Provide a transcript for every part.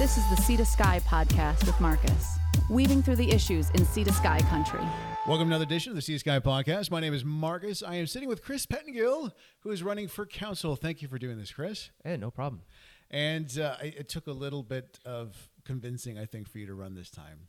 This is the Sea to Sky podcast with Marcus, weaving through the issues in Sea to Sky country. Welcome to another edition of the Sea to Sky podcast. My name is Marcus. I am sitting with Chris Pettengill, who is running for council. Thank you for doing this, Chris. Hey, no problem. And uh, it it took a little bit of convincing, I think, for you to run this time.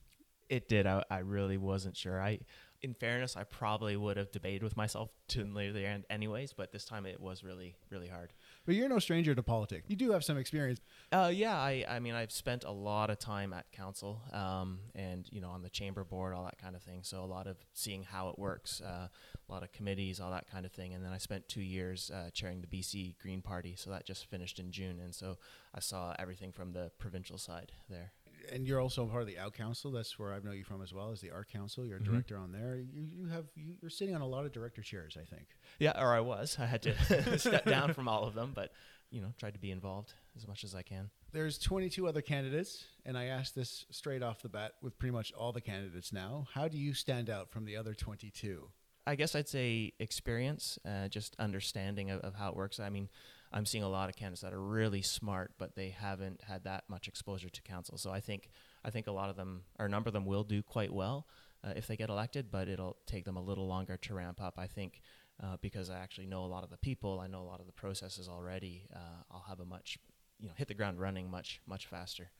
It did. I, I really wasn't sure. I, in fairness, I probably would have debated with myself to near the end, anyways. But this time, it was really, really hard. But you're no stranger to politics. You do have some experience. Uh, yeah, I, I mean, I've spent a lot of time at council, um, and you know, on the chamber board, all that kind of thing. So a lot of seeing how it works, uh, a lot of committees, all that kind of thing. And then I spent two years uh, chairing the BC Green Party. So that just finished in June, and so I saw everything from the provincial side there. And you're also part of the Out Council. That's where I know you from as well as the Art Council. You're a Mhm. director on there. You, you have you, you're sitting on a lot of director chairs, I think. Yeah, or I was. I had to step down from all of them, but you know, tried to be involved as much as I can. There's 22 other candidates, and I asked this straight off the bat with pretty much all the candidates now. How do you stand out from the other 22? I guess I'd say experience, uh, just understanding of, of how it works. I mean, I'm seeing a lot of candidates that are really smart, but they haven't had that much exposure to council. So I think I think a lot of them, or a number of them, will do quite well uh, if they get elected, but it'll take them a little longer to ramp up. I think uh, because I actually know a lot of the people, I know a lot of the processes already. Uh, I'll have a much, you know, hit the ground running much much faster.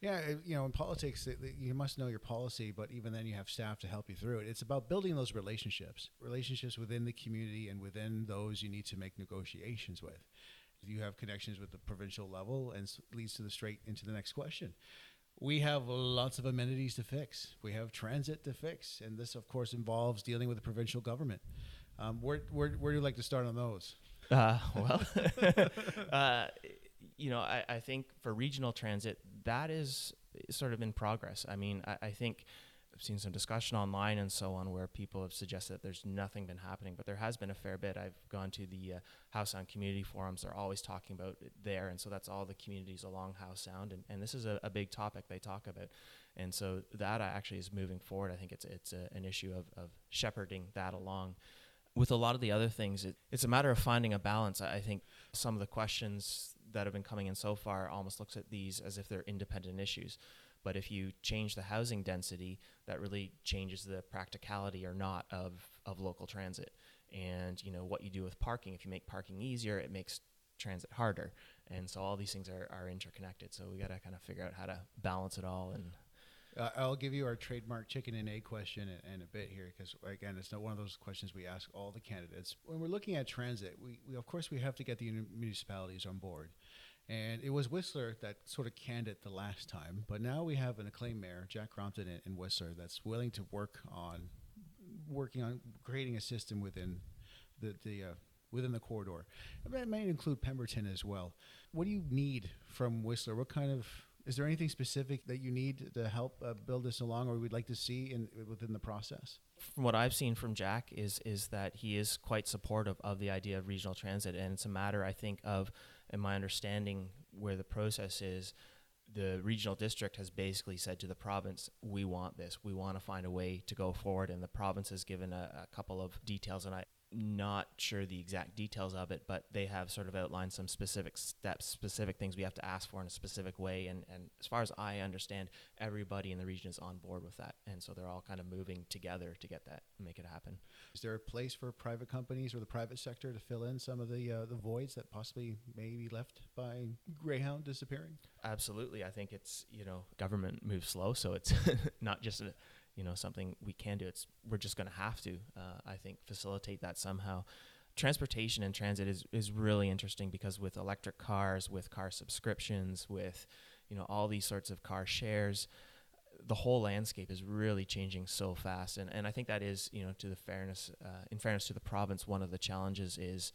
Yeah, you know, in politics, it- it- you must know your policy, but even then, you have staff to help you through it. It's about building those relationships, relationships within the community, and within those, you need to make negotiations with. You have connections with the provincial level, and leads to the straight into the next question. We have lots of amenities to fix. We have transit to fix, and this, of course, involves dealing with the provincial government. Um, where, where, where do you like to start on those? Uh, well, uh, you know, I, I think for regional transit, that is sort of in progress. I mean, I, I think I've seen some discussion online and so on where people have suggested that there's nothing been happening, but there has been a fair bit. I've gone to the uh, Howe Sound community forums; they're always talking about it there, and so that's all the communities along Howe Sound, and, and this is a, a big topic they talk about. And so that actually is moving forward. I think it's it's a, an issue of, of shepherding that along with a lot of the other things, it, it's a matter of finding a balance. I I think some of the questions that have been coming in so far almost looks at these as if they're independent issues. But if you change the housing density, that really changes the practicality or not of, of local transit. And you know what you do with parking. If you make parking easier, it makes transit harder. And so all these things are, are interconnected. So we got to kind of figure out how to balance it all and Uh, I'll give you our trademark chicken and egg question in, in a bit here, because again, it's not one of those questions we ask all the candidates. When we're looking at transit, we, we of course we have to get the municipalities on board, and it was Whistler that sort of canned it the last time, but now we have an acclaimed mayor, Jack Crompton in, in Whistler, that's willing to work on working on creating a system within the the uh, within the corridor. That may include Pemberton as well. What do you need from Whistler? What kind of is there anything specific that you need to help uh, build this along, or we'd like to see in within the process? from what I've seen from Jack is is that he is quite supportive of the idea of regional transit, and it's a matter, I think, of, in my understanding, where the process is. The regional district has basically said to the province, "We want this. We want to find a way to go forward." And the province has given a, a couple of details, and I'm not sure the exact details of it, but they have sort of outlined some specific steps, specific things we have to ask for in a specific way. And and as far as I understand, everybody in the region is on board with that, and so they're all kind of moving together to get that, make it happen. Is there a place for private companies or the private sector to fill in some of the uh, the voids that possibly may be left by Greyhound disappearing? Absolutely, I think it's you know government moves slow, so it's not just a, you know something we can do. It's we're just going to have to. Uh, I think facilitate that somehow. Transportation and transit is is really interesting because with electric cars, with car subscriptions, with you know all these sorts of car shares, the whole landscape is really changing so fast. And and I think that is you know to the fairness uh, in fairness to the province, one of the challenges is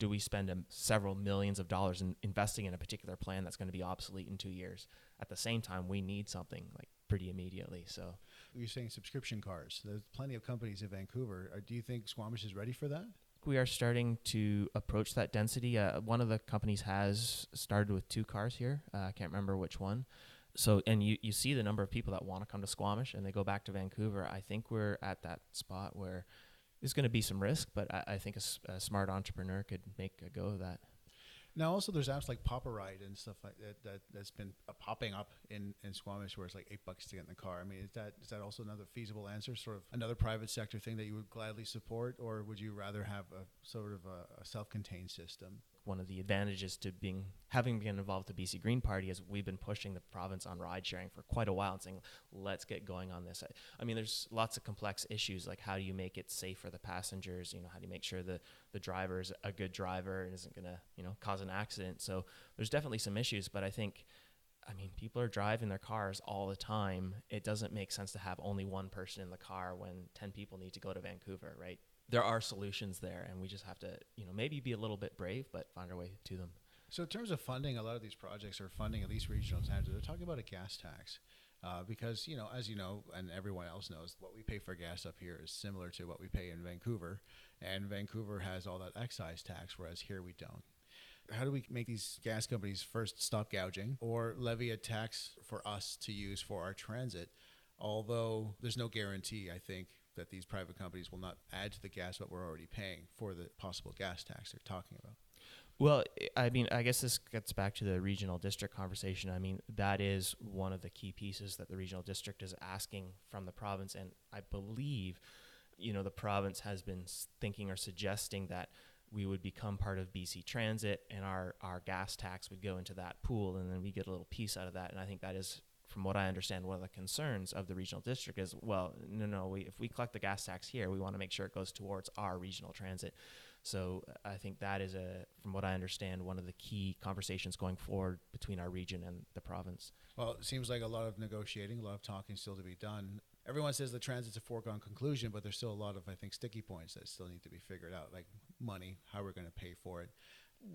do we spend um, several millions of dollars in investing in a particular plan that's going to be obsolete in two years? At the same time, we need something like pretty immediately. So You're saying subscription cars. There's plenty of companies in Vancouver. Uh, do you think Squamish is ready for that? we are starting to approach that density. Uh, one of the companies has started with two cars here. Uh, I can't remember which one. So, and you, you see the number of people that want to come to Squamish and they go back to Vancouver. I think we're at that spot where there's going to be some risk, but I, I think a, smart entrepreneur could make a go of that. Now, also, there's apps like Ride and stuff like that, that that's been uh, popping up in, in Squamish, where it's like eight bucks to get in the car. I mean, is that is that also another feasible answer? Sort of another private sector thing that you would gladly support, or would you rather have a sort of a, a self-contained system? One of the advantages to being having been involved with the BC Green Party is we've been pushing the province on ride sharing for quite a while and saying let's get going on this. I, I, mean, there's lots of complex issues like how do you make it safe for the passengers? You know, how do you make sure the the driver is a good driver and isn't going to you know cause an accident? So there's definitely some issues, but I think. I mean, people are driving their cars all the time. It doesn't make sense to have only one person in the car when 10 people need to go to Vancouver, right? There are solutions there, and we just have to, you know, maybe be a little bit brave, but find our way to them. So, in terms of funding, a lot of these projects are funding at least regional times. They're talking about a gas tax. Uh, because you know, as you know, and everyone else knows, what we pay for gas up here is similar to what we pay in Vancouver, and Vancouver has all that excise tax, whereas here we don't. How do we make these gas companies first stop gouging or levy a tax for us to use for our transit? Although there's no guarantee, I think, that these private companies will not add to the gas that we're already paying for the possible gas tax they're talking about. Well, I mean, I guess this gets back to the regional district conversation. I mean, that is one of the key pieces that the regional district is asking from the province. And I believe, you know, the province has been thinking or suggesting that we would become part of BC Transit and our, our gas tax would go into that pool and then we get a little piece out of that. And I think that is from what I understand, one of the concerns of the regional district is, well, no, no, we, if we collect the gas tax here, we want to make sure it goes towards our regional transit. So I think that is a, from what I understand, one of the key conversations going forward between our region and the province. Well, it seems like a lot of negotiating, a lot of talking still to be done. Everyone says the transit's a foregone conclusion, but there's still a lot of, I think, sticky points that still need to be figured out, like money, how we're going to pay for it.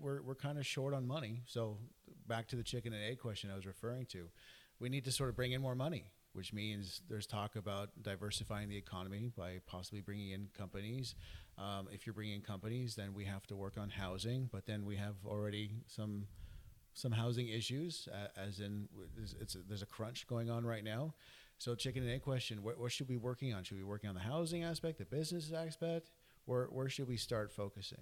We're, we're kind of short on money. So back to the chicken and egg question I was referring to we need to sort of bring in more money, which means there's talk about diversifying the economy by possibly bringing in companies. Um, if you're bringing in companies, then we have to work on housing, but then we have already some some housing issues, uh, as in it's, a, there's a crunch going on right now. So, chicken and egg question: what, what should we be working on? Should we be working on the housing aspect, the business aspect? Where where should we start focusing?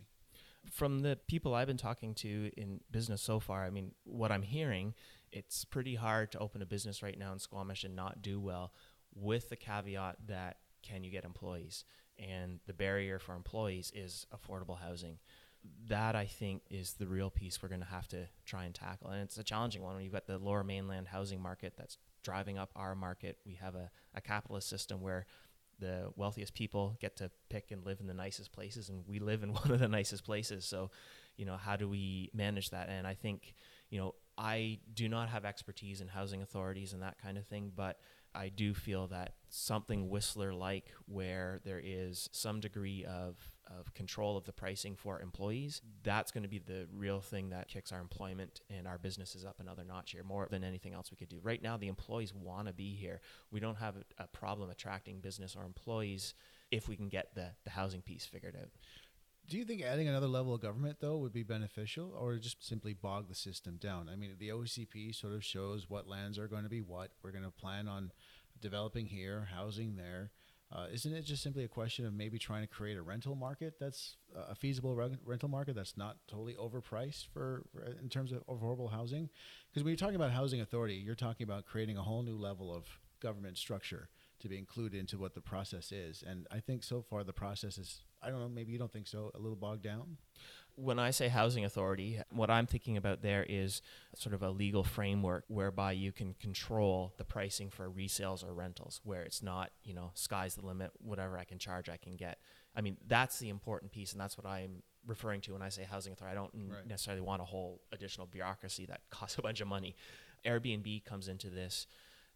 From the people I've been talking to in business so far, I mean, what I'm hearing it's pretty hard to open a business right now in Squamish and not do well with the caveat that can you get employees? And the barrier for employees is affordable housing. That I think is the real piece we're going to have to try and tackle. And it's a challenging one when you've got the lower mainland housing market that's driving up our market. We have a, a capitalist system where the wealthiest people get to pick and live in the nicest places, and we live in one of the nicest places. So, you know, how do we manage that? And I think, you know, I do not have expertise in housing authorities and that kind of thing, but I do feel that something Whistler like, where there is some degree of, of control of the pricing for employees, that's going to be the real thing that kicks our employment and our businesses up another notch here, more than anything else we could do. Right now, the employees want to be here. We don't have a, a problem attracting business or employees if we can get the, the housing piece figured out. Do you think adding another level of government though would be beneficial, or just simply bog the system down? I mean, the OCP sort of shows what lands are going to be what. We're going to plan on developing here, housing there. Uh, isn't it just simply a question of maybe trying to create a rental market that's uh, a feasible re- rental market that's not totally overpriced for, for in terms of affordable housing? Because when you're talking about housing authority, you're talking about creating a whole new level of government structure to be included into what the process is. And I think so far the process is I don't know, maybe you don't think so, a little bogged down? When I say housing authority, what I'm thinking about there is sort of a legal framework whereby you can control the pricing for resales or rentals, where it's not, you know, sky's the limit, whatever I can charge, I can get. I mean, that's the important piece, and that's what I'm referring to when I say housing authority. I don't right. necessarily want a whole additional bureaucracy that costs a bunch of money. Airbnb comes into this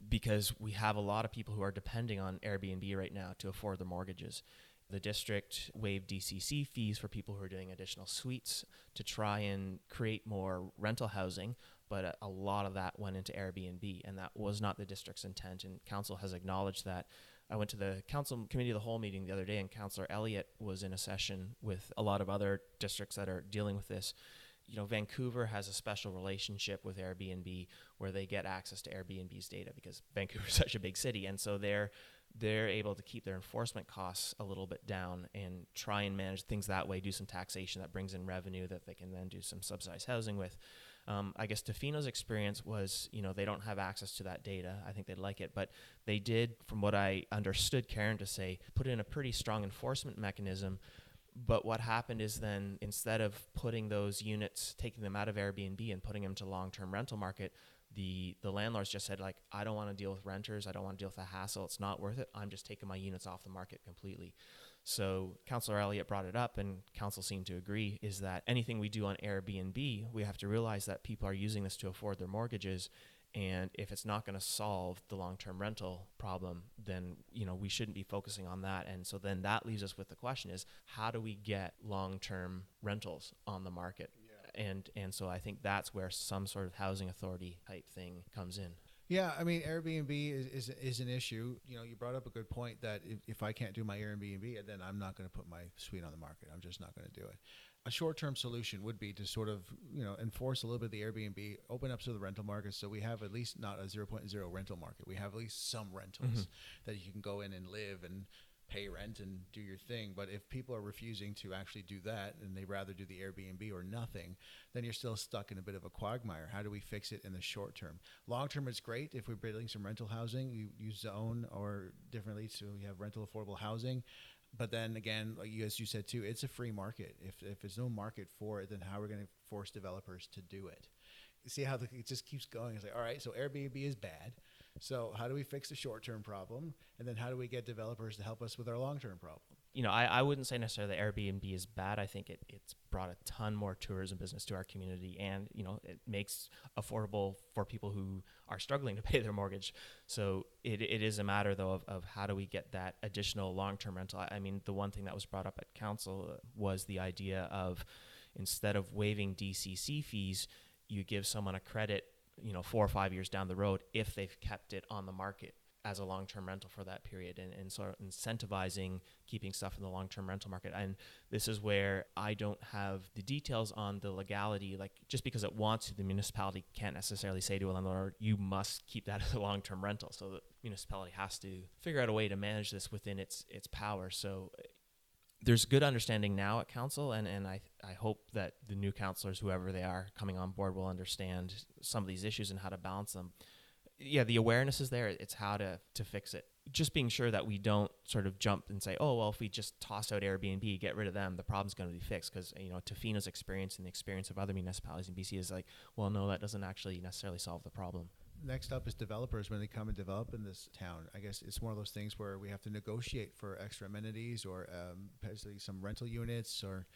because we have a lot of people who are depending on Airbnb right now to afford their mortgages. The district waived DCC fees for people who are doing additional suites to try and create more rental housing, but a, a, lot of that went into Airbnb, and that was not the district's intent, and council has acknowledged that. I went to the council committee of the whole meeting the other day, and Councillor Elliott was in a session with a lot of other districts that are dealing with this. You know, Vancouver has a special relationship with Airbnb where they get access to Airbnb's data because Vancouver is such a big city, and so they're they're able to keep their enforcement costs a little bit down and try and manage things that way. Do some taxation that brings in revenue that they can then do some subsidized housing with. Um, I guess Tofino's experience was, you know, they don't have access to that data. I think they'd like it, but they did, from what I understood Karen to say, put in a pretty strong enforcement mechanism but what happened is then instead of putting those units, taking them out of Airbnb and putting them to long-term rental market, the the landlords just said like, I don't want to deal with renters. I don't want to deal with the hassle. It's not worth it. I'm just taking my units off the market completely. So Councillor Elliott brought it up, and council seemed to agree, is that anything we do on Airbnb, we have to realize that people are using this to afford their mortgages, and if it's not going to solve the long-term rental problem then you know we shouldn't be focusing on that and so then that leaves us with the question is how do we get long-term rentals on the market yeah. and and so i think that's where some sort of housing authority type thing comes in yeah, I mean, Airbnb is, is, is an issue. You know, you brought up a good point that if, if I can't do my Airbnb, then I'm not going to put my suite on the market. I'm just not going to do it a short-term solution would be to sort of you know enforce a little bit of the Airbnb, open up to the rental market, so we have at least not a 0.0 rental market. We have at least some rentals mm-hmm. that you can go in and live and pay rent and do your thing. But if people are refusing to actually do that and they rather do the Airbnb or nothing, then you're still stuck in a bit of a quagmire. How do we fix it in the short term? Long term, it's great if we're building some rental housing. You use zone or differently, so you have rental affordable housing but then again, like you, as you said too, it's a free market. If if there's no market for it, then how are we going to force developers to do it? You see how the, it just keeps going. It's like, all right, so Airbnb is bad. So how do we fix the short term problem, and then how do we get developers to help us with our long term problem? You know, I, I wouldn't say necessarily that Airbnb is bad. I think it, it's brought a ton more tourism business to our community and, you know, it makes affordable for people who are struggling to pay their mortgage. So it, it is a matter, though, of, of how do we get that additional long term rental. I, I mean, the one thing that was brought up at council uh, was the idea of instead of waiving DCC fees, you give someone a credit, you know, four or five years down the road if they've kept it on the market as a long-term rental for that period and, and sort of incentivizing keeping stuff in the long-term rental market. And this is where i don't have the details on the legality like just because it wants to the municipality can't necessarily say to a landlord you must keep that as a long-term rental. So the municipality has to figure out a way to manage this within its its power. So eh, there's good understanding now at council and, and I, I hope that the new councilors whoever they are coming on board will understand some of these issues and how to balance them yeah, the awareness is there. It's how to to fix it. Just being sure that we don't sort of jump and say, oh well, if we just toss out Airbnb, get rid of them, the problem's going to be fixed. Because you know, Tofino's experience and the experience of other municipalities in BC is like, well, no, that doesn't actually necessarily solve the problem. Next up is developers when they come and develop in this town. I guess it's one of those things where we have to negotiate for extra amenities or um, some rental units or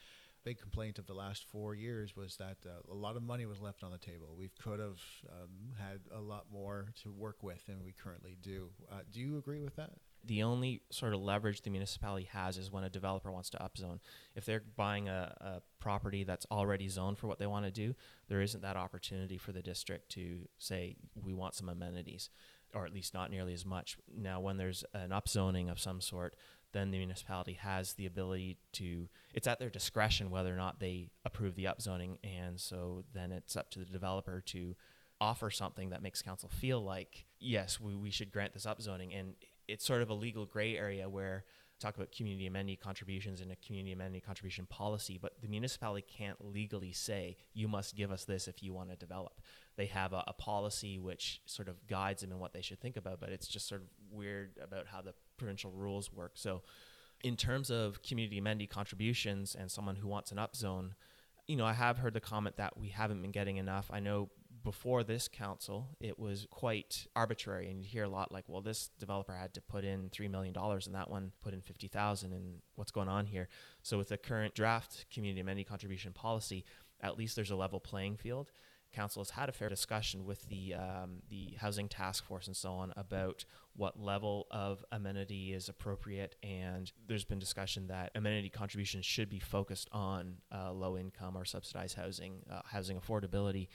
big complaint of the last four years was that uh, a lot of money was left on the table. We could have um, had a lot more to work with than we currently do. Uh, do you agree with that? The only sort of leverage the municipality has is when a developer wants to upzone. If they're buying a, a property that's already zoned for what they want to do, there isn't that opportunity for the district to say, we want some amenities, or at least not nearly as much. Now, when there's an upzoning of some sort, then the municipality has the ability to it's at their discretion whether or not they approve the upzoning and so then it's up to the developer to offer something that makes council feel like yes we, we should grant this upzoning and it's sort of a legal gray area where talk about community amenity contributions and a community amenity contribution policy, but the municipality can't legally say you must give us this if you want to develop. They have a, a, policy which sort of guides them in what they should think about, but it's just sort of weird about how the provincial rules work. So, in terms of community amenity contributions and someone who wants an upzone, you know, I have heard the comment that we haven't been getting enough. I know before this council, it was quite arbitrary, and you hear a lot like, "Well, this developer had to put in three million dollars, and that one put in fifty thousand, and what's going on here?" So, with the current draft community amenity contribution policy, at least there's a level playing field. Council has had a fair discussion with the um, the housing task force and so on about what level of amenity is appropriate, and there's been discussion that amenity contributions should be focused on uh, low income or subsidized housing, uh, housing affordability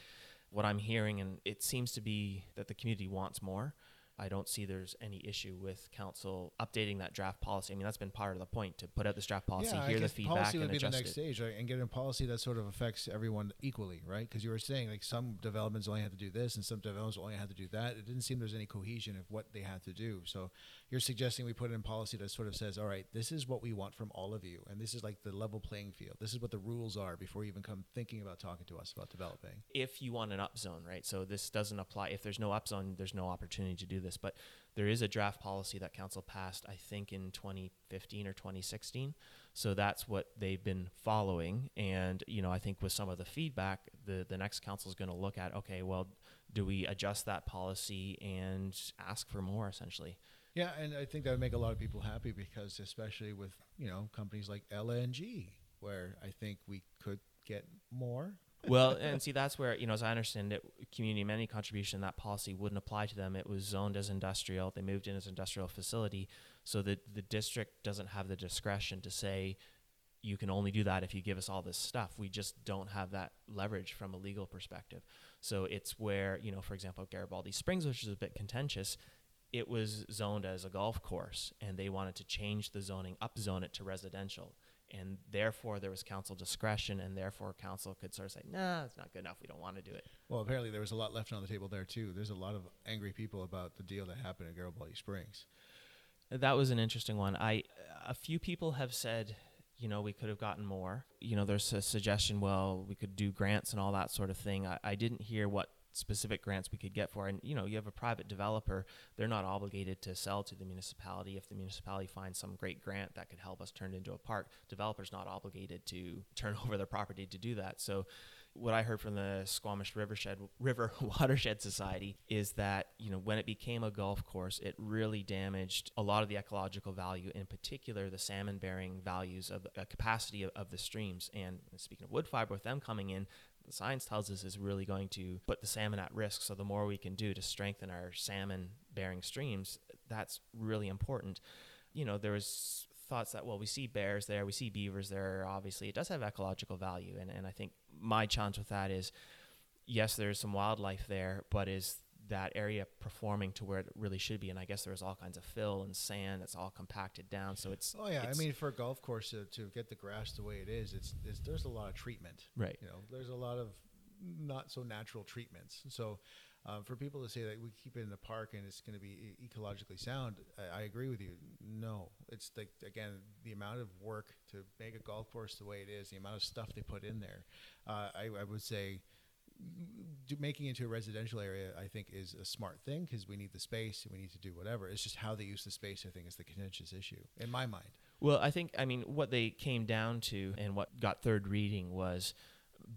what I'm hearing, and it seems to be that the community wants more. I don't see there's any issue with council updating that draft policy. I mean, that's been part of the point to put out this draft policy, yeah, hear the feedback, policy would and be the next it. stage, right? And get a policy that sort of affects everyone equally, right? Because you were saying like some developments only have to do this, and some developments only have to do that. It didn't seem there's any cohesion of what they had to do. So you're suggesting we put in policy that sort of says, all right, this is what we want from all of you, and this is like the level playing field. This is what the rules are before you even come thinking about talking to us about developing. if you want an up zone, right? So this doesn't apply. If there's no up zone, there's no opportunity to do this. But there is a draft policy that council passed, I think, in 2015 or 2016. So that's what they've been following. And you know, I think with some of the feedback, the the next council is going to look at, okay, well, do we adjust that policy and ask for more, essentially? Yeah, and I think that would make a lot of people happy because, especially with you know companies like LNG, where I think we could get more. Well, and see, that's where, you know, as I understand it, community amenity contribution, that policy wouldn't apply to them. It was zoned as industrial. They moved in as industrial facility. So that the district doesn't have the discretion to say, you can only do that if you give us all this stuff. We just don't have that leverage from a legal perspective. So it's where, you know, for example, Garibaldi Springs, which is a bit contentious, it was zoned as a golf course and they wanted to change the zoning, upzone it to residential. And therefore, there was council discretion, and therefore, council could sort of say, nah, it's not good enough. We don't want to do it. Well, apparently there was a lot left on the table there too. There's a lot of angry people about the deal that happened at Garibaldi Springs. That was an interesting one. I a few people have said, you know, we could have gotten more. You know, there's a suggestion, well, we could do grants and all that sort of thing. I, I didn't hear what specific grants we could get for. And you know, you have a private developer; they're not obligated to sell to the municipality. If the municipality finds some great grant that could help us turn it into a park, developer's not obligated to turn over their property to do that. So. What I heard from the Squamish Rivershed River Watershed Society is that you know when it became a golf course, it really damaged a lot of the ecological value, in particular the salmon-bearing values of the uh, capacity of, of the streams. And speaking of Woodfibre, with them coming in, the science tells us is really going to put the salmon at risk. So the more we can do to strengthen our salmon bearing streams, that's really important. You know, there was thoughts that well we see bears there we see beavers there obviously it does have ecological value and, and i think my challenge with that is yes there's some wildlife there but is that area performing to where it really should be and i guess there's all kinds of fill and sand that's all compacted down so it's Oh yeah, I mean for a golf course to, to get the grass the way it is, it's, it's there's a lot of treatment. right You know, there's a lot of not so natural treatments. So um, for people to say that we keep it in the park and it's going to be e- ecologically sound, I, I agree with you. No, it's like again the amount of work to make a golf course the way it is, the amount of stuff they put in there. Uh, I, I would say making into a residential area, I think, is a smart thing because we need the space and we need to do whatever. It's just how they use the space, I think, is the contentious issue in my mind. Well, I think I mean what they came down to and what got third reading was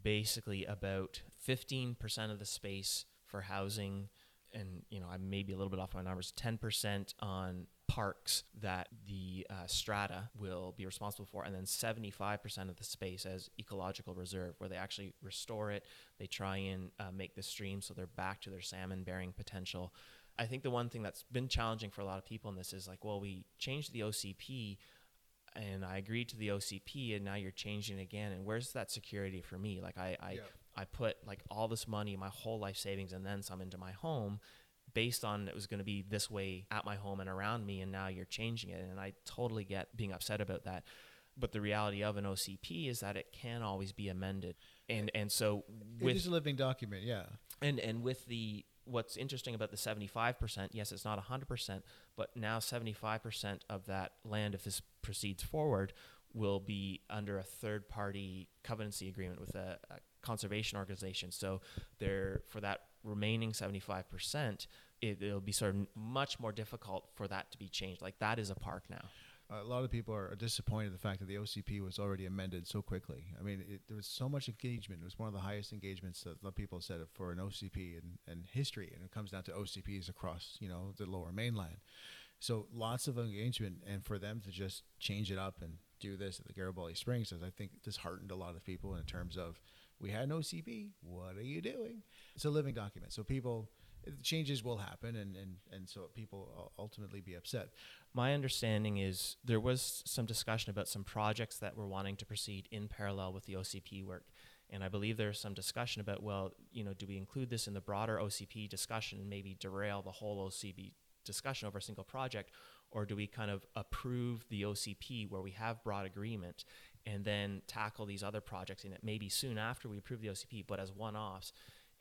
basically about 15% of the space for housing and you know, I may be a little bit off my numbers, 10% on parks that the uh, strata will be responsible for, and then 75% of the space as ecological reserve, where they actually restore it. They try and uh, make the stream so they're back to their salmon bearing potential. I think the one thing that's been challenging for a lot of people in this is like, well, we changed the OCP and I agreed to the OCP and now you're changing it again. And where's that security for me? Like I, I, Yeah. I put like all this money, my whole life savings and then some into my home based on it was going to be this way at my home and around me. And now you're changing it. And I totally get being upset about that. But the reality of an OCP is that it can always be amended. And, and so it with is a living document, yeah. and and with the what's interesting about the 75%, yes, it's not 100%, but now 75% of that land if this proceeds forward will be under a third party covenancy agreement with a, a conservation organization. So there for that remaining 75%, it, it'll be sort of much more difficult for that to be changed. Like that is a park now. a lot of people are disappointed in the fact that the OCP was already amended so quickly. I mean, it, there was so much engagement. It was one of the highest engagements that a lot of people said for an OCP in, in history, and it comes down to OCPs across you know the Lower Mainland. So lots of engagement, and for them to just change it up and do this at the Garibaldi Springs, I think disheartened a lot of people in terms of we had an OCP. What are you doing? It's a living document, so people changes will happen, and and and so people ultimately be upset. My understanding is there was some discussion about some projects that were wanting to proceed in parallel with the OCP work. And I believe there's some discussion about, well, you know, do we include this in the broader OCP discussion and maybe derail the whole OCP discussion over a single project, or do we kind of approve the OCP where we have broad agreement and then tackle these other projects in it maybe soon after we approve the OCP, but as one-offs?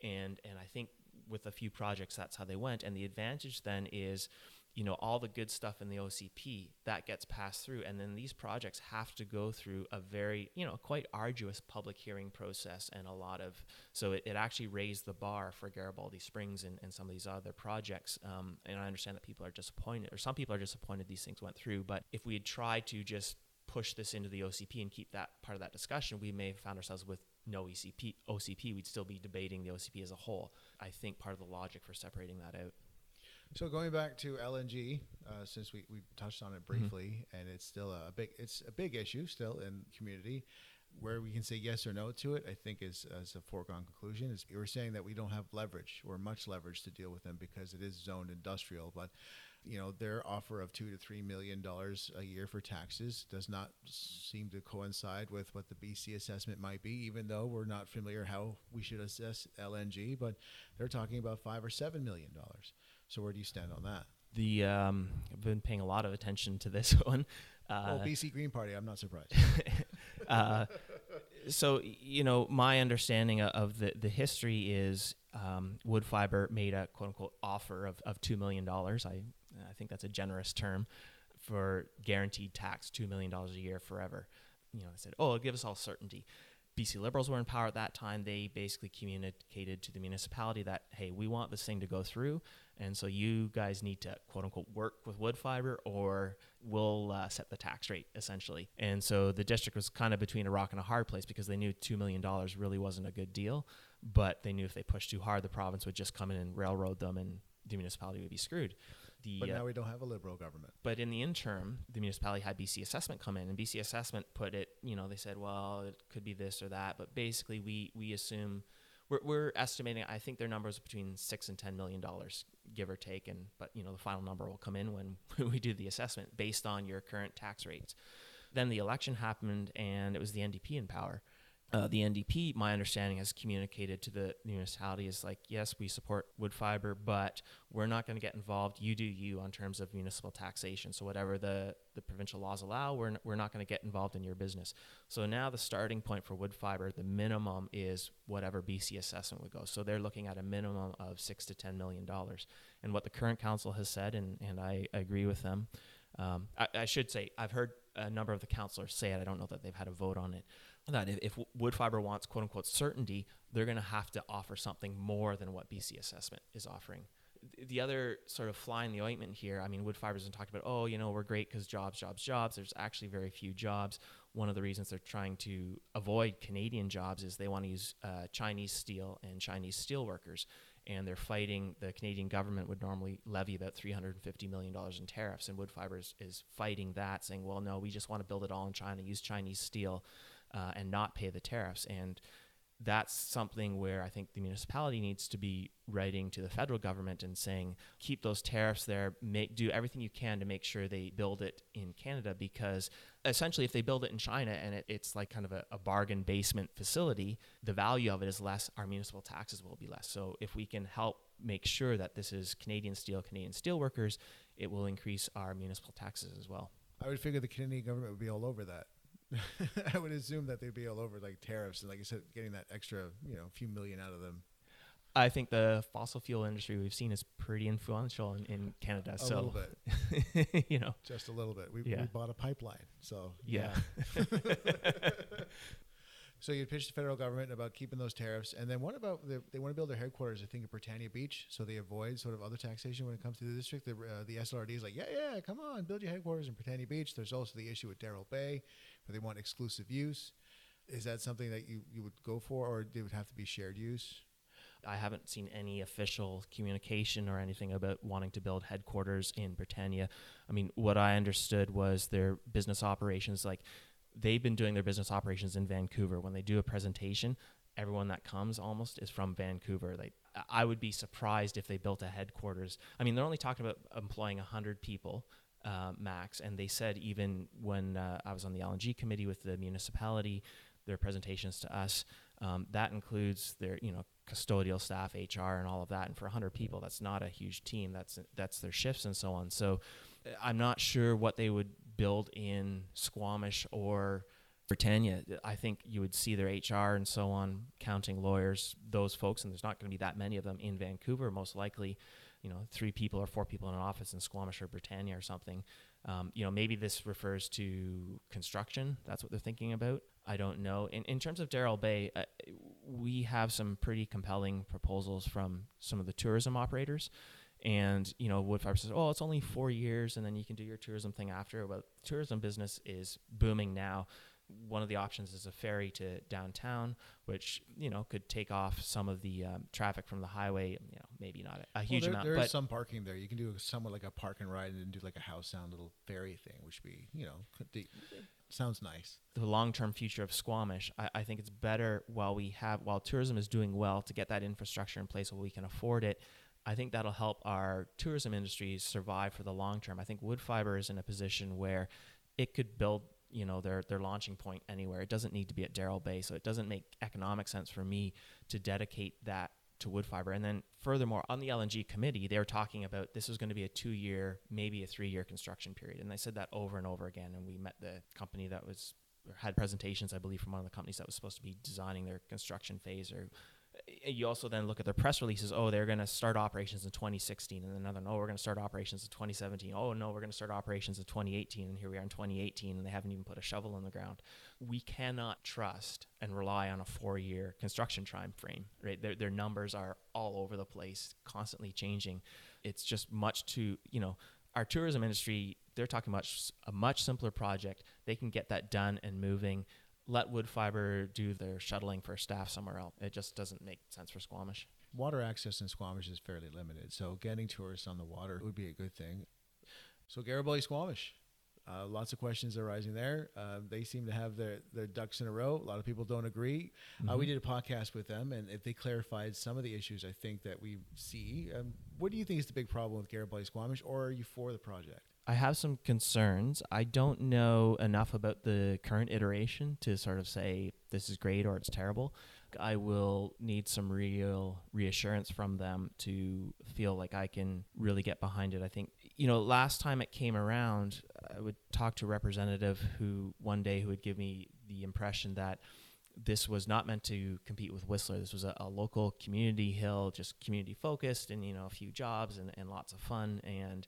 And and I think with a few projects that's how they went. And the advantage then is you know all the good stuff in the OCP that gets passed through and then these projects have to go through a very you know quite arduous public hearing process and a lot of so it, it actually raised the bar for Garibaldi Springs and, and some of these other projects um, and I understand that people are disappointed or some people are disappointed these things went through but if we had tried to just push this into the OCP and keep that part of that discussion we may have found ourselves with no ECP OCP we'd still be debating the OCP as a whole I think part of the logic for separating that out so going back to LNG, uh, since we, we touched on it Mm-hmm. briefly, and it's still a big it's a big issue still in community. Where we can say yes or no to it, I think is as a foregone conclusion. Is we're saying that we don't have leverage or much leverage to deal with them because it is zoned industrial. But you know their offer of two to three million dollars a year for taxes does not seem to coincide with what the BC assessment might be. Even though we're not familiar how we should assess LNG, but they're talking about five or seven million dollars. So where do you stand on that? the um, I've been paying a lot of attention to this one. Uh, oh, BC Green Party. I'm not surprised. uh, so you know, my understanding of the the history is um, Woodfibre made a quote unquote offer of, of two million dollars. I I think that's a generous term for guaranteed tax, two million dollars a year forever. You know, they said, oh, it'll give us all certainty. BC Liberals were in power at that time. They basically communicated to the municipality that, hey, we want this thing to go through, and so you guys need to quote unquote work with Woodfibre, or we'll uh, set the tax rate essentially. And so the district was kind of between a rock and a hard place because they knew two million dollars really wasn't a good deal, but they knew if they pushed too hard, the province would just come in and railroad them, and the municipality would be screwed. The, But uh, now we don't have a liberal government. but in the interim, the municipality had BC Assessment come in, and BC Assessment put it. You know, they said, well, it could be this or that, but basically, we we assume we're, we're estimating. I think their numbers between six and ten million dollars, give or take, and but you know, the final number will come in when we do the assessment based on your current tax rates. Then the election happened, and it was the NDP in power. Uh, the NDP, my understanding, has communicated to the municipality is like, yes, we support Woodfibre, but we're not going to get involved. You do you on terms of municipal taxation. So whatever the, the provincial laws allow, we're, n- we're not going to get involved in your business. So now the starting point for Woodfibre, the minimum is whatever BC assessment would go. So they're looking at a minimum of six to ten million dollars. And what the current council has said, and, and I agree with them. Um, I, I should say I've heard a number of the councilors say it. I don't know that they've had a vote on it that if, if Woodfibre wants quote unquote certainty, they're going to have to offer something more than what BC assessment is offering. The other sort of fly in the ointment here, I mean, Woodfibre's been talked about, oh, you know, we're great because jobs, jobs, jobs. There's actually very few jobs. One of the reasons they're trying to avoid Canadian jobs is they want to use uh, Chinese steel and Chinese steel workers. And they're fighting, the Canadian government would normally levy about $350 million in tariffs. And Woodfibres is fighting that, saying, well, no, we just want to build it all in China, use Chinese steel uh, and not pay the tariffs. And that's something where I think the municipality needs to be writing to the federal government and saying, keep those tariffs there, make do everything you can to make sure they build it in Canada because essentially if they build it in China and it, it's like kind of a, a bargain basement facility, the value of it is less, our municipal taxes will be less. So if we can help make sure that this is Canadian steel, Canadian steel workers, it will increase our municipal taxes as well. I would figure the Canadian government would be all over that. I would assume that they'd be all over like tariffs and, like I said, getting that extra, you know, a few million out of them. I think the fossil fuel industry we've seen is pretty influential in, in Canada. A so, little bit, you know, just a little bit. We, Yeah. we bought a pipeline, so yeah. So you pitched the federal government about keeping those tariffs, and then what about the, they want to build their headquarters? I think in Britannia Beach, so they avoid sort of other taxation when it comes to the district. The, uh, the SLRD is like, yeah, yeah, come on, build your headquarters in Britannia Beach. There's also the issue with Darrell Bay, where they want exclusive use. Is that something that you, you would go for, or it would have to be shared use? I haven't seen any official communication or anything about wanting to build headquarters in Britannia. I mean, what I understood was their business operations, like they've been doing their business operations in Vancouver. When they do a presentation, everyone that comes almost is from Vancouver. Like, I would be surprised if they built a headquarters. I mean, they're only talking about employing 100 people. Uh, max, and they said even when uh, I was on the LNG committee with the municipality, their presentations to us, Um, that includes their, you know, custodial staff, HR, and all of that. And for 100 people, that's not a huge team. That's that's their shifts and so on. So uh, I'm not sure what they would build in Squamish or Britannia. I think you would see their HR and so on, counting lawyers, those folks, and there's not going to be that many of them in Vancouver, most likely. You know, three people or four people in an office in Squamish or Britannia or something. Um, you know, maybe this refers to construction. That's what they're thinking about. I don't know. In, in terms of Darrell Bay, uh, we have some pretty compelling proposals from some of the tourism operators. And, you know, Woodfibre says, oh, it's only four years and then you can do your tourism thing after. But tourism business is booming now one of the options is a ferry to downtown, which you know could take off some of the um, traffic from the highway. You know, maybe not a, a huge well, there, amount. There but some parking there. You can do somewhat like a park and ride, and then do like a Howe Sound little ferry thing, which would be you know the, sounds nice. The long-term future of Squamish, I, I think it's better while we have while tourism is doing well to get that infrastructure in place where we can afford it. I think that'll help our tourism industries survive for the long term. I think Woodfibre is in a position where it could build you know their their launching point anywhere. It doesn't need to be at Darrell Bay, so it doesn't make economic sense for me to dedicate that to Woodfibre. And then furthermore, on the LNG committee, they were talking about this was going to be a two-year, maybe a three-year construction period, and they said that over and over again. And we met the company that was had presentations, I believe, from one of the companies that was supposed to be designing their construction phase or Eh, you also then look at their press releases. Oh, they're going to start operations in 2016, and another, no, we're going to start operations in 2017. Oh, no, we're going to start operations in 2018, and here we are in 2018, and they haven't even put a shovel in the ground. We cannot trust and rely on a four-year construction time frame. Right, their, their numbers are all over the place, constantly changing. It's just much too, you know, our tourism industry. They're talking about a much simpler project. They can get that done and moving let Woodfibre do their shuttling for staff somewhere else. It just doesn't make sense for Squamish. Water access in Squamish is fairly limited, so getting tourists on the water would be a good thing. So Garibaldi Squamish, uh, lots of questions arising there. Uh, they seem to have their, their ducks in a row. A lot of people don't agree. Mm-hmm. Uh, we mm-hmm. did a podcast with them, and if they clarified some of the issues I think that we see, um, what do you think is the big problem with Garibaldi Squamish, or are you for the project? I have some concerns. I don't know enough about the current iteration to sort of say this is great or it's terrible. I will need some real reassurance from them to feel like I can really get behind it. I think, you know, last time it came around, I would talk to a representative who one day who would give me the impression that this was not meant to compete with Whistler. This was a, a local community hill, just community focused and, you know, a few jobs and, and lots of fun. And,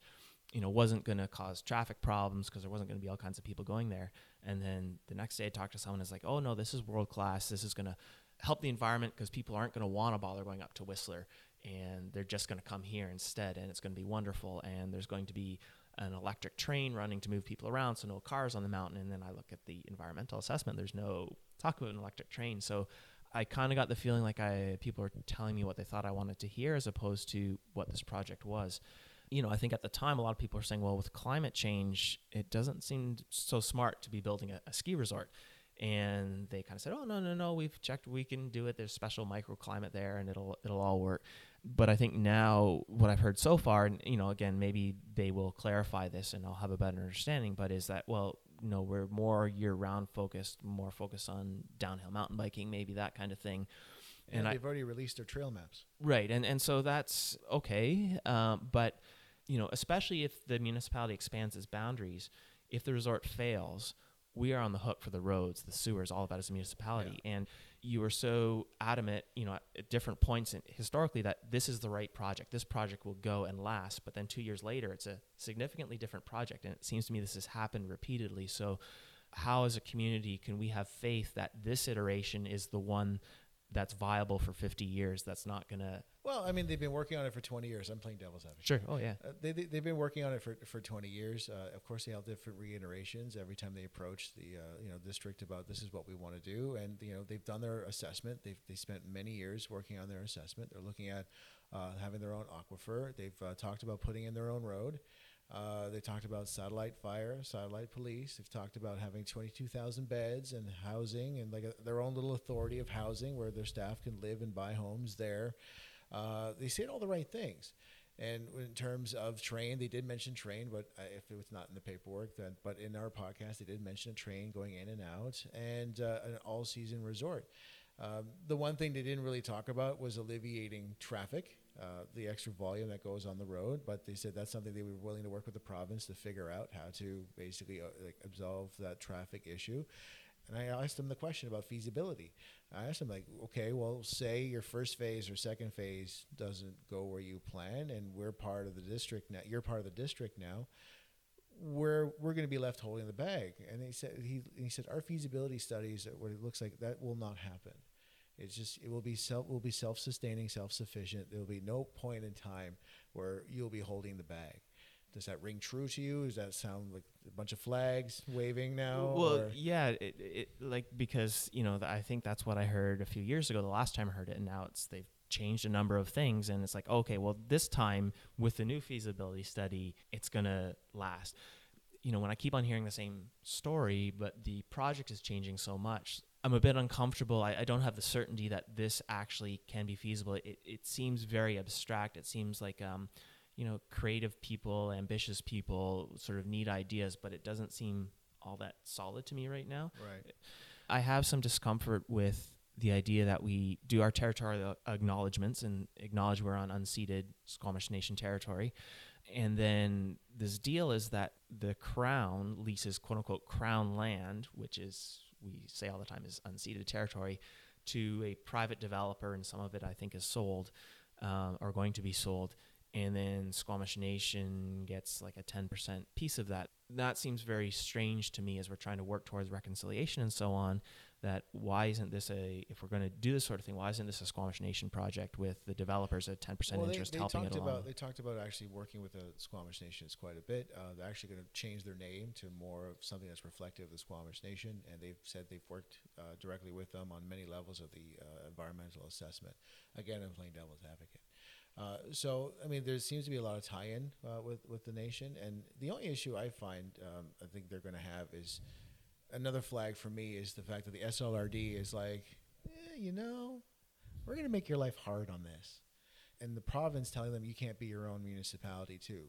you know, wasn't going to cause traffic problems because there wasn't going to be all kinds of people going there. And then the next day I talked to someone who's like, oh no, this is world class. This is going to help the environment because people aren't going to want to bother going up to Whistler and they're just going to come here instead and it's going to be wonderful. And there's going to be an electric train running to move people around so no cars on the mountain. And then I look at the environmental assessment, there's no talk about an electric train. So I kind of got the feeling like I people are telling me what they thought I wanted to hear as opposed to what this project was you know, I think at the time a lot of people are saying, well, with climate change, it doesn't seem so smart to be building a, a ski resort. And they kind of said, oh no no no, we've checked, we can do it. There's special microclimate there, and it'll it'll all work. But I think now what I've heard so far, and you know, again, maybe they will clarify this, and I'll have a better understanding. But is that well, you know, we're more year-round focused, more focused on downhill mountain biking, maybe that kind of thing and, they've I, already released their trail maps. Right, and and so that's okay, um, but you know, especially if the municipality expands its boundaries, if the resort fails, we are on the hook for the roads, the sewers, all of that as a municipality. Yeah. And you were so adamant, you know, at different points in, historically that this is the right project. This project will go and last. But then two years later, it's a significantly different project. And it seems to me this has happened repeatedly. So, how as a community can we have faith that this iteration is the one that's viable for 50 years that's not going to well i mean they've been working on it for 20 years. I'm playing devil's advocate. Sure. Oh yeah. Uh, they, they, have been working on it for, for 20 years. Uh, of course they have different reiterations every time they approach the uh, you know district about this is what we want to do. And you know they've done their assessment. They've they spent many years working on their assessment. They're looking at uh, having their own aquifer. They've uh, talked about putting in their own road. Uh, they talked about satellite fire, satellite police. They've talked about having 22,000 beds and housing and like a, their own little authority of housing where their staff can live and buy homes there. Uh, they said all the right things. And in terms of train, they did mention train, but uh, if it was not in the paperwork, then but in our podcast, they did mention a train going in and out and uh, an all-season resort. Um, the one thing they didn't really talk about was alleviating traffic, uh, the extra volume that goes on the road. But they said that's something they were willing to work with the province to figure out how to basically uh, like absolve that traffic issue. And I asked them the question about feasibility. I asked them like, okay, well, say your first phase or second phase doesn't go where you plan, and we're part of the district now. You're part of the district now. We're we're going to be left holding the bag. And he said he he said our feasibility studies, what it looks like, that will not happen. It's just it will be self will be self sustaining, self sufficient. There will be no point in time where you'll be holding the bag. Does that ring true to you? Does that sound like a bunch of flags waving now? Well, or- yeah, it, it like because you know th- I think that's what I heard a few years ago. The last time I heard it, and now it's they've changed a number of things, and it's like okay, well this time with the new feasibility study, it's gonna last. You know, when I keep on hearing the same story, but the project is changing so much, I'm a bit uncomfortable. I, I don't have the certainty that this actually can be feasible. It, it seems very abstract. It seems like um, you know, creative people, ambitious people sort of need ideas, but it doesn't seem all that solid to me right now. right. I have some discomfort with the idea that we do our territorial acknowledgements and acknowledge we're on unceded Squamish Nation territory. And then this deal is that the crown leases quote unquote crown land, which is, we say all the time, is unceded territory, to a private developer, and some of it I think is sold um, or going to be sold and then Squamish Nation gets like a 10% piece of that. That seems very strange to me as we're trying to work towards reconciliation and so on. That why isn't this a, if we're going to do this sort of thing, why isn't this a Squamish Nation project with the developers at 10% Well, they, interest they helping talked it along? about they talked about actually working with the Squamish Nations quite a bit. Uh, they're actually going to change their name to more of something that's reflective of the Squamish Nation, and they've said they've worked uh, directly with them on many levels of the uh, environmental assessment. Again, I'm playing devil's advocate. Uh, so, I mean, there seems to be a lot of tie-in uh, with with the nation, and the only issue I find um, I think they're going to have is another flag for me is the fact that the SLRD is like, eh, you know, we're going to make your life hard on this, and the province telling them you can't be your own municipality too,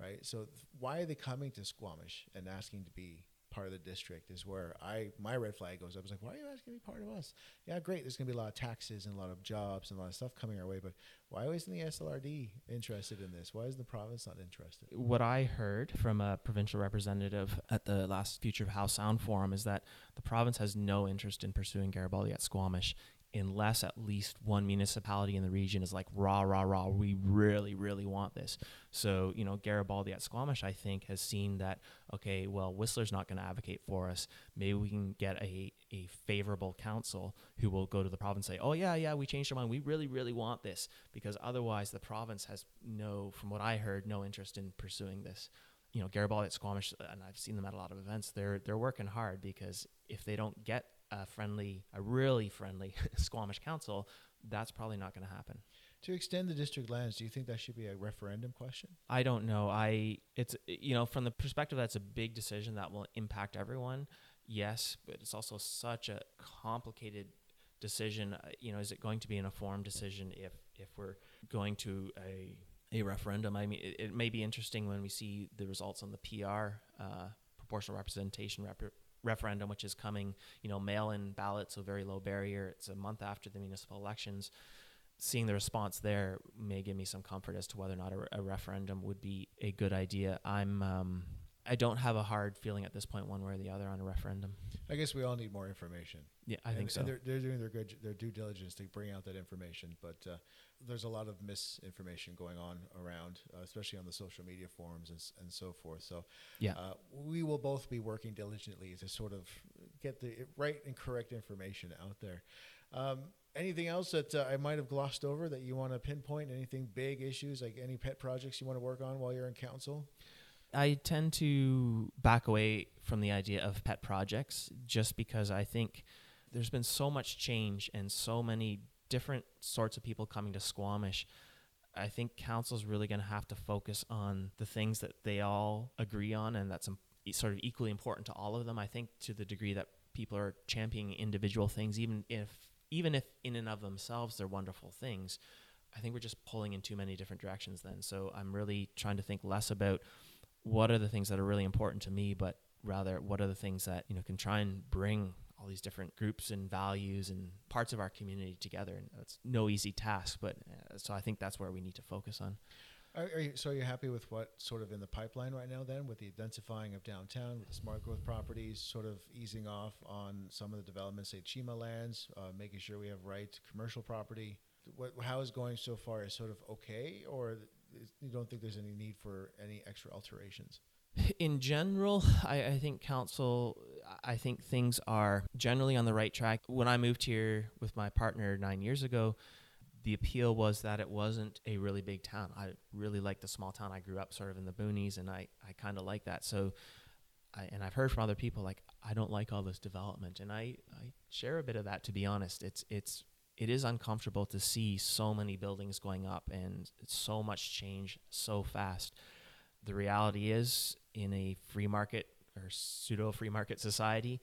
right? So, th- why are they coming to Squamish and asking to be part of the district? Is where I my red flag goes up. I was like, why are you asking to be part of us? Yeah, great. There's going to be a lot of taxes and a lot of jobs and a lot of stuff coming our way, but why isn't the SLRD interested in this? Why is the province not interested? what I heard from a provincial representative at the last Future of Howe Sound Forum is that the province has no interest in pursuing Garibaldi at Squamish unless at least one municipality in the region is like rah rah rah we really really want this. So you know garibaldi at squamish i think has seen that okay well whistler's not going to advocate for us. Maybe we can get a, a favorable council who will go to the province and say oh yeah yeah we changed our mind. We really really want this. Because otherwise the province has no from what i heard no interest in pursuing this. You know garibaldi at squamish and i've seen them at a lot of events they're they're working hard because if they don't get a friendly, a really friendly Squamish council, that's probably not going to happen. To extend the district lands, do you think that should be a referendum question? I don't know. I it's you know from the perspective that's a big decision that will impact everyone. Yes, but it's also such a complicated decision. Uh, You know, is it going to be an informed decision if if we're going to a a referendum? I mean, it, it may be interesting when we see the results on the PR uh, proportional representation rep- referendum, which is coming. You know, mail-in ballot, so very low barrier. It's a month after the municipal elections. Seeing the response there may give me some comfort as to whether or not a, a referendum would be a good idea. I'm um, I don't have a hard feeling at this point, one way or the other, on a referendum. I guess we all need more information. Yeah, I And- think so. And they're, they're doing their good their due diligence to bring out that information, but uh, there's a lot of misinformation going on around, uh, especially on the social media forums and, and so forth. So Yeah. uh, we will both be working diligently to sort of get the right and correct information out there. Um, anything else that uh, I might have glossed over that you want to pinpoint? Anything big issues like any pet projects you want to work on while you're in council? I tend to back away from the idea of pet projects just because I think there's been so much change and so many different sorts of people coming to Squamish. I think council's really going to have to focus on the things that they all agree on and that's e- sort of equally important to all of them. I think to the degree that people are championing individual things even if even if in and of themselves they're wonderful things. I think we're just pulling in too many different directions then. So I'm really trying to think less about what are the things that are really important to me, but rather what are the things that you know can try and bring all these different groups and values and parts of our community together. And it's no easy task, but uh, so I think that's where we need to focus on. Are, are you, so are you're happy with what sort of in the pipeline right now then with the densifying of downtown with the smart growth properties sort of easing off on some of the developments say chima lands uh, making sure we have right commercial property what, how is going so far is sort of okay or you don't think there's any need for any extra alterations in general, I, I, think council, I think things are generally on the right track. When I moved here with my partner nine years ago, the appeal was that it wasn't a really big town. I really like the small town. I grew up sort of in the boonies, and I, I kind of like that. So, I, and I've heard from other people like I don't like all this development, and I, I share a bit of that. To be honest, it's it's it is uncomfortable to see so many buildings going up and so much change so fast. The reality is, in a free market or pseudo free market society,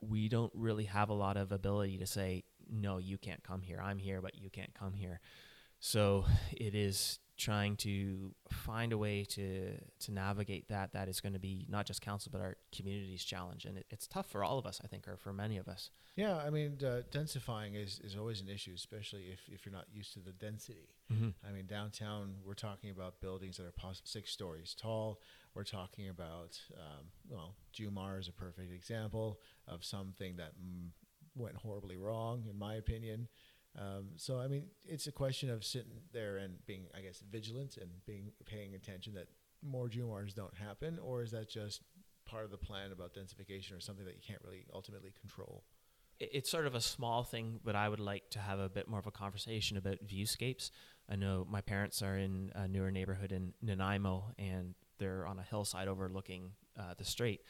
we don't really have a lot of ability to say no, you can't come here. I'm here, but you can't come here. So it is trying to find a way to to navigate that that is going to be not just council but our community's challenge and it, it's tough for all of us i think or for many of us yeah i mean uh, densifying is, is always an issue especially if, if you're not used to the density mm-hmm. i mean downtown we're talking about buildings that are pos- six stories tall we're talking about um, well jumar is a perfect example of something that mm, went horribly wrong, in my opinion. Um, so I mean, it's a question of sitting there and being, I guess, vigilant and being paying attention that more Jumars don't happen, or is that just part of the plan about densification, or something that you can't really ultimately control? It's sort of a small thing, but I would like to have a bit more of a conversation about viewscapes. I know my parents are in a newer neighborhood in Nanaimo, and they're on a hillside overlooking uh, the strait,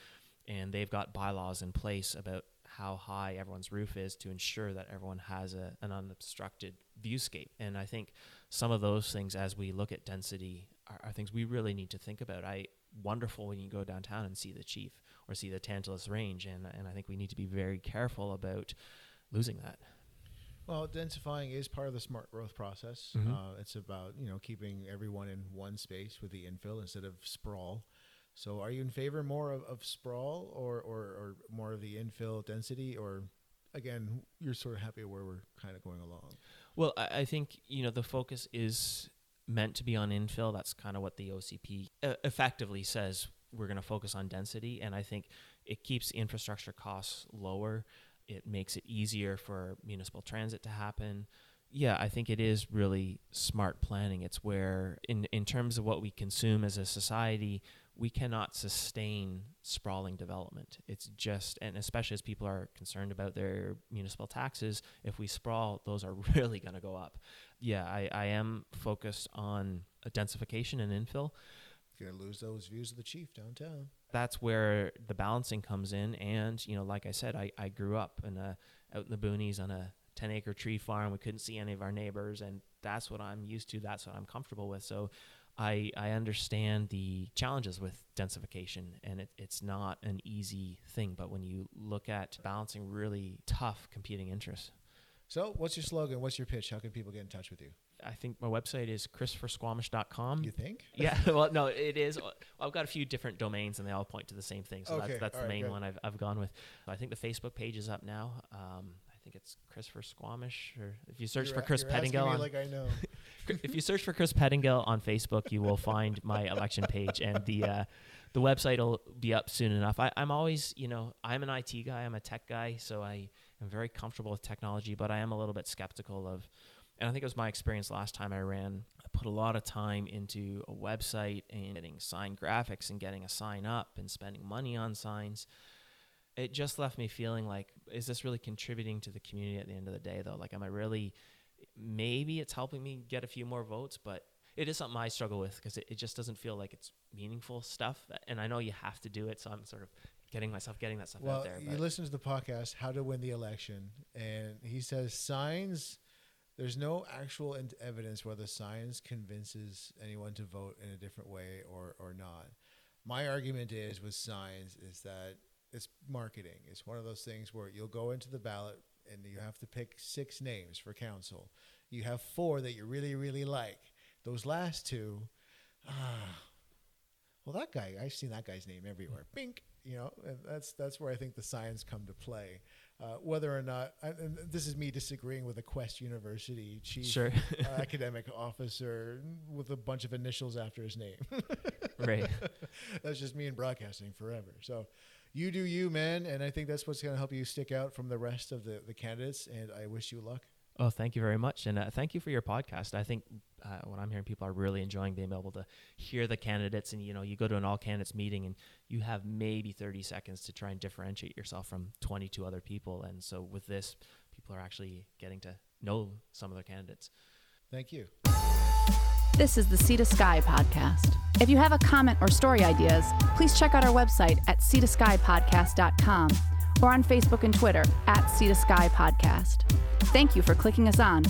and they've got bylaws in place about how high everyone's roof is to ensure that everyone has a, an unobstructed viewscape. And I think some of those things, as we look at density, are, are, things we really need to think about. I wonderful when you go downtown and see the Chief or see the Tantalus Range, and and I think we need to be very careful about losing that. Well, densifying is part of the smart growth process. Mm-hmm. Uh, it's about you know keeping everyone in one space with the infill instead of sprawl. So are you in favor more of, of sprawl or, or, or more of the infill density or again, you're sort of happy where we're kind of going along? Well, I, I think, you know, the focus is meant to be on infill. That's kind of what the OCP uh, effectively says. We're going to focus on density. And I think it keeps infrastructure costs lower. It makes it easier for municipal transit to happen. Yeah, I think it is really smart planning. It's where, in, in terms of what we consume as a society, we cannot sustain sprawling development. It's just, and especially as people are concerned about their municipal taxes, if we sprawl, those are really going to go up. Yeah, I, I am focused on densification and infill. You're going to lose those views of the chief downtown. That's where the balancing comes in. And, you know, like I said, I, I grew up in a, out in the boonies on a 10 acre tree farm. We couldn't see any of our neighbors. And that's what I'm used to. That's what I'm comfortable with. So I, I understand the challenges with densification, and it, it's not an easy thing. But when you look at balancing really tough competing interests. So, what's your slogan? What's your pitch? How can people get in touch with you? I think my website is christophersquamish.com. You think? Yeah. well, no, it is. I've got a few different domains, and they all point to the same thing. So okay. that's, that's the right, main good. one I've, I've gone with. I think the Facebook page is up now. Um, think it's Christopher Squamish, or if you search you're for Chris Pettingill on, like I know. if you search for Chris Pettingill on Facebook, you will find my election page, and the uh, the website will be up soon enough. I, I'm always, you know, I'm an IT guy, I'm a tech guy, so I am very comfortable with technology, but I am a little bit skeptical of. And I think it was my experience last time I ran. I put a lot of time into a website and getting sign graphics and getting a sign up and spending money on signs it just left me feeling like, is this really contributing to the community at the end of the day, though? Like, am I really, maybe it's helping me get a few more votes, but it is something I struggle with because it, it just doesn't feel like it's meaningful stuff. And I know you have to do it, so I'm sort of getting myself getting that stuff well, out there. You listen to the podcast, How to Win the Election, and he says signs. There's no actual evidence whether science convinces anyone to vote in a different way or, or not. My argument is with signs is that it's marketing. It's one of those things where you'll go into the ballot and you have to pick six names for council. You have four that you really, really like. Those last two, ah, well, that guy, I've seen that guy's name everywhere. Bink, you know, and that's that's where I think the signs come to play. Uh, whether or not, and this is me disagreeing with a Quest University chief Sure. uh, academic officer with a bunch of initials after his name. right. that's just me in broadcasting forever. So you do you, man, and I think that's what's going to help you stick out from the rest of the, the candidates. And I wish you luck. Oh, thank you very much, and uh, thank you for your podcast. I think uh, what I'm hearing, people are really enjoying being able to hear the candidates, and you know, you go to an all candidates meeting, and you have maybe 30 seconds to try and differentiate yourself from 22 other people, and so with this, people are actually getting to know some of their candidates. Thank you. This is the Sea to Sky podcast. If you have a comment or story ideas, please check out our website at seatoskypodcast.com or on Facebook and Twitter at Sea to Sky Podcast. Thank you for clicking us on.